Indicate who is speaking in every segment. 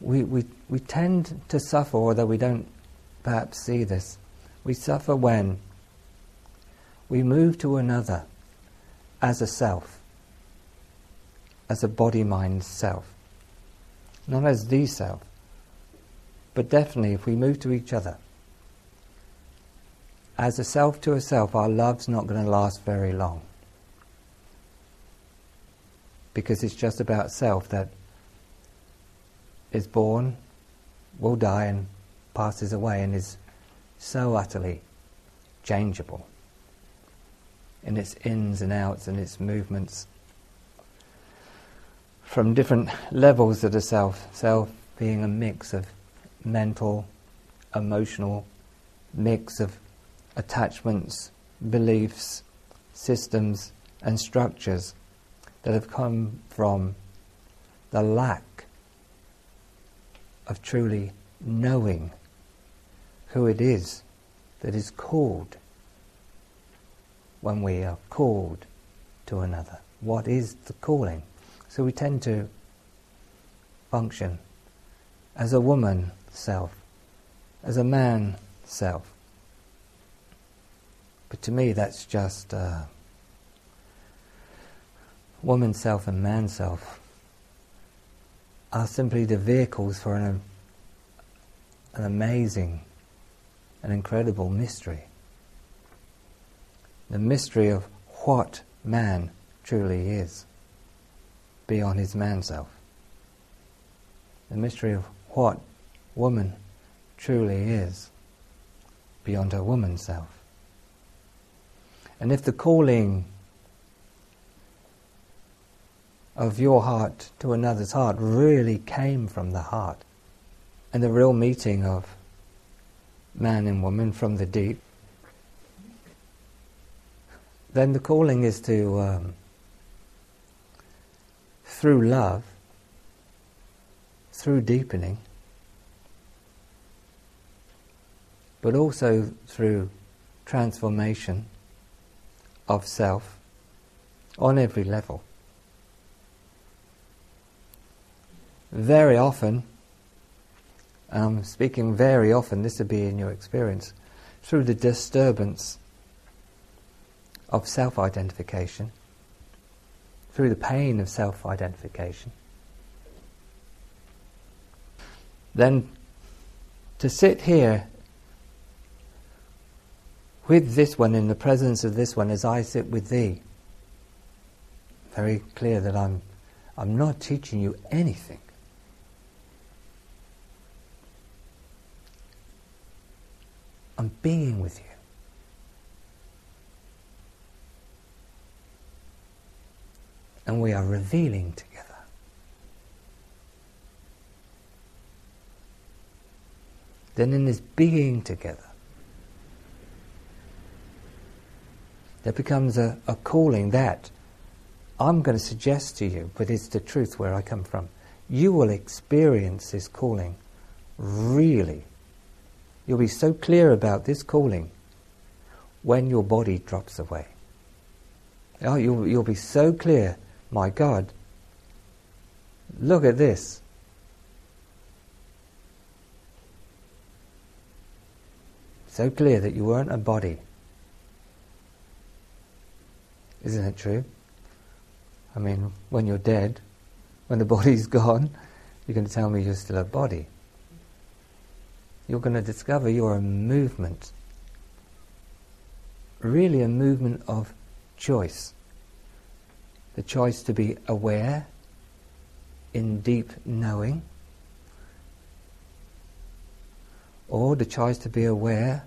Speaker 1: we, we, we tend to suffer, although we don't perhaps see this. We suffer when we move to another as a self, as a body mind self, not as the self, but definitely if we move to each other as a self to a self, our love's not going to last very long. Because it's just about self that is born, will die, and passes away, and is so utterly changeable in its ins and outs and its movements from different levels of the self. Self being a mix of mental, emotional, mix of attachments, beliefs, systems, and structures that have come from the lack of truly knowing who it is that is called when we are called to another. What is the calling? So we tend to function as a woman self, as a man self, but to me, that's just uh, woman self and man self are simply the vehicles for an, an amazing an incredible mystery. The mystery of what man truly is beyond his man self. The mystery of what woman truly is beyond her woman self. And if the calling of your heart to another's heart really came from the heart, and the real meeting of man and woman from the deep, then the calling is to, um, through love, through deepening, but also through transformation of self on every level. Very often, um, speaking very often, this would be in your experience, through the disturbance of self identification, through the pain of self identification. Then to sit here with this one, in the presence of this one, as I sit with thee. Very clear that I'm, I'm not teaching you anything. I'm being with you. And we are revealing together. Then, in this being together, there becomes a, a calling that I'm going to suggest to you, but it's the truth where I come from. You will experience this calling really. You'll be so clear about this calling when your body drops away. Oh, you'll, you'll be so clear, my God, look at this. So clear that you weren't a body. Isn't it true? I mean, when you're dead, when the body's gone, you're going to tell me you're still a body. You're going to discover you're a movement. Really, a movement of choice. The choice to be aware in deep knowing, or the choice to be aware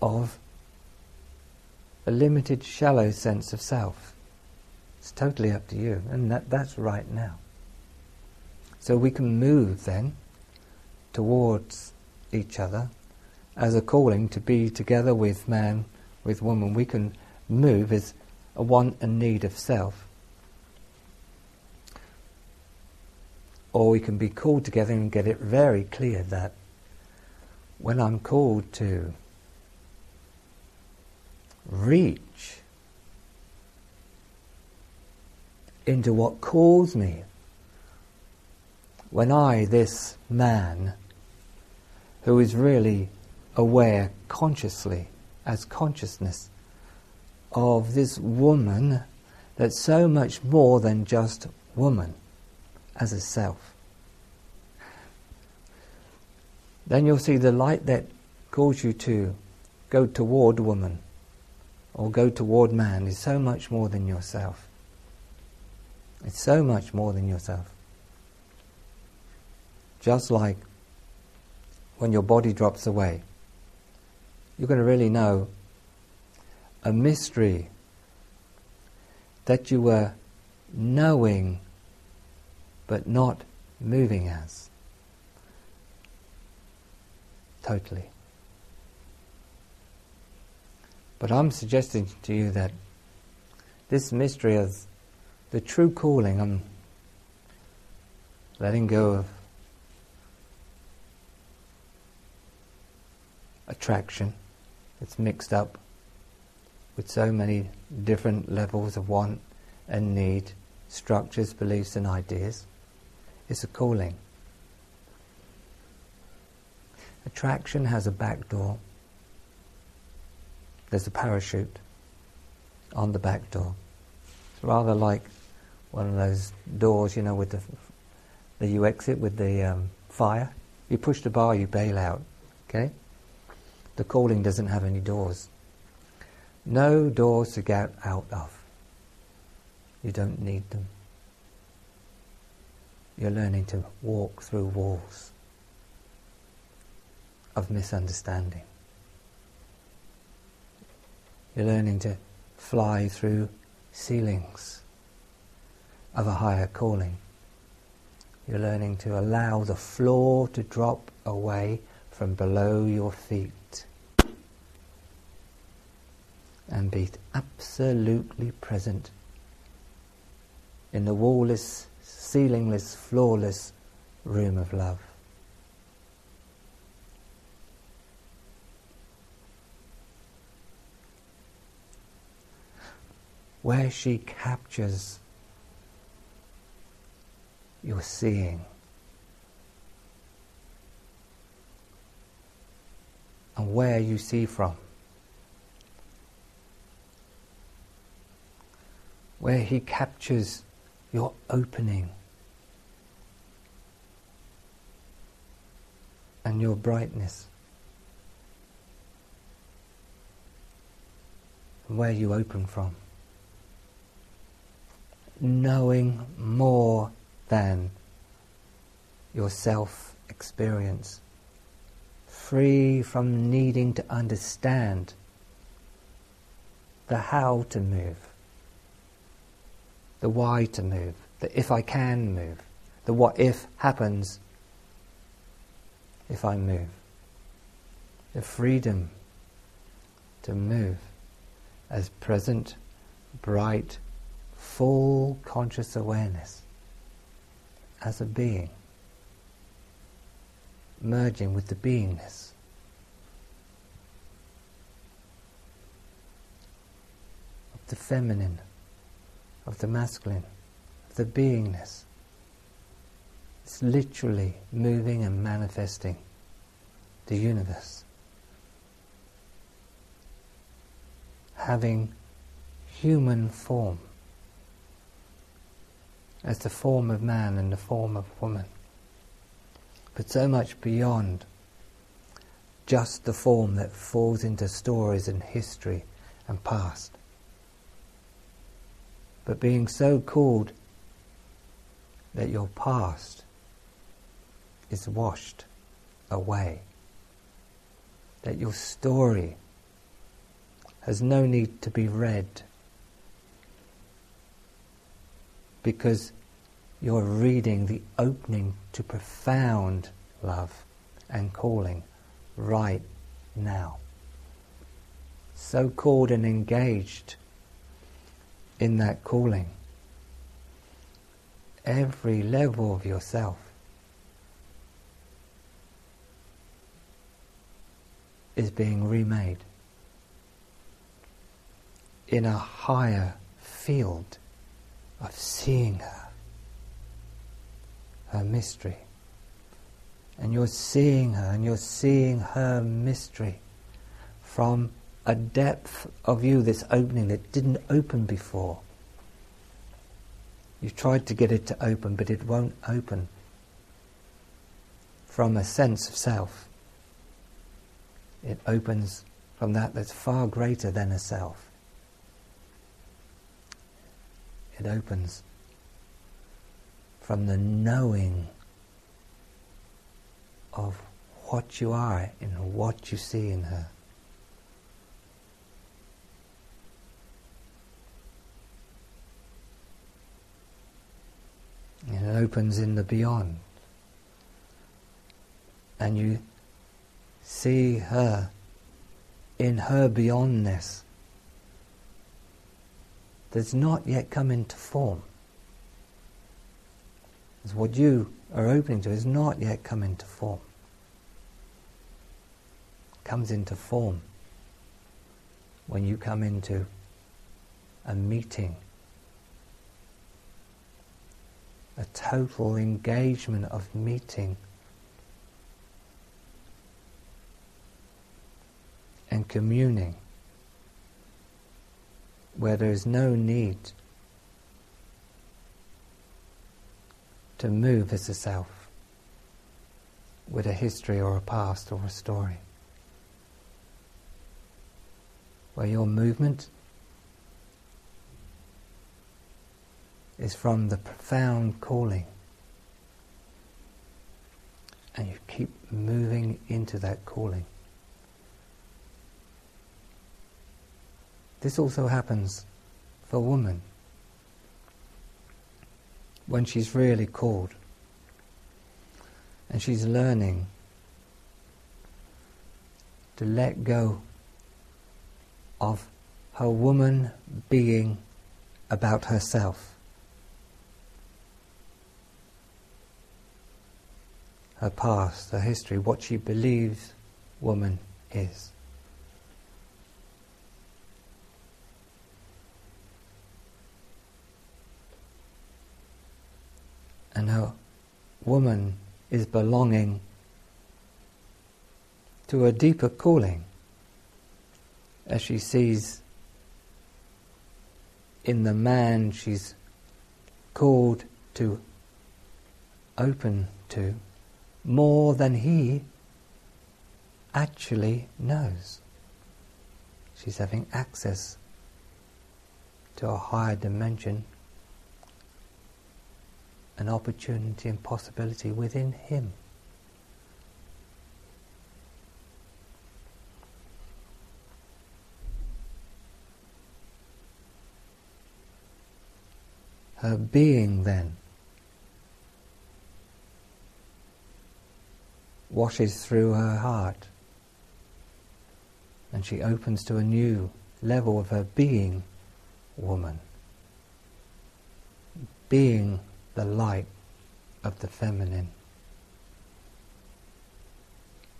Speaker 1: of a limited, shallow sense of self. It's totally up to you, and that, that's right now. So we can move then towards each other as a calling to be together with man, with woman. We can move as a want and need of self. Or we can be called together and get it very clear that when I'm called to reach into what calls me when I, this man, who is really aware consciously, as consciousness, of this woman that's so much more than just woman as a self. Then you'll see the light that calls you to go toward woman or go toward man is so much more than yourself. It's so much more than yourself. Just like when your body drops away, you're going to really know a mystery that you were knowing but not moving as. Totally. But I'm suggesting to you that this mystery of the true calling, I'm letting go of attraction. It's mixed up with so many different levels of want and need, structures, beliefs, and ideas. It's a calling. Attraction has a back door. There's a parachute on the back door. It's rather like one of those doors, you know, with the that you exit with the um, fire. You push the bar, you bail out. Okay. The calling doesn't have any doors. No doors to get out of. You don't need them. You're learning to walk through walls of misunderstanding. You're learning to fly through ceilings of a higher calling. You're learning to allow the floor to drop away from below your feet and be absolutely present in the wallless, ceilingless, floorless room of love. Where she captures your seeing. And where you see from. Where he captures your opening and your brightness. Where you open from. Knowing more than your self experience. Free from needing to understand the how to move the why to move, the if I can move, the what if happens if I move, the freedom to move as present, bright, full conscious awareness as a being, merging with the beingness. of The feminine of the masculine, of the beingness. It's literally moving and manifesting the universe. Having human form as the form of man and the form of woman, but so much beyond just the form that falls into stories and history and past but being so called that your past is washed away, that your story has no need to be read because you're reading the opening to profound love and calling right now. So called and engaged in that calling. Every level of yourself is being remade in a higher field of seeing her, her mystery. And you're seeing her and you're seeing her mystery from a depth of you that's opening that didn't open before. You've tried to get it to open, but it won't open from a sense of self. It opens from that that's far greater than a self. It opens from the knowing of what you are and what you see in her. It opens in the beyond. And you see her in her beyondness that's not yet come into form. As what you are opening to is not yet come into form. Comes into form when you come into a meeting a total engagement of meeting and communing where there is no need to move as a self with a history or a past or a story. Where your movement is from the profound calling. And you keep moving into that calling. This also happens for women when she's really called and she's learning to let go of her woman being about herself her past, her history, what she believes woman is. And her woman is belonging to a deeper calling as she sees in the man she's called to open to more than he actually knows. She's having access to a higher dimension, an opportunity and possibility within him. Her being then washes through her heart. And she opens to a new level of her being woman, being the light of the feminine,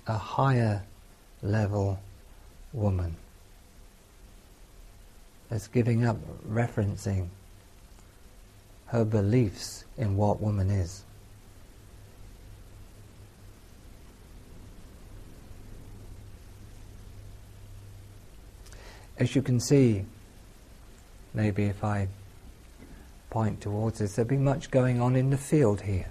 Speaker 1: a higher level woman that's giving up referencing her beliefs in what woman is. As you can see, maybe if I point towards this, there'll be much going on in the field here.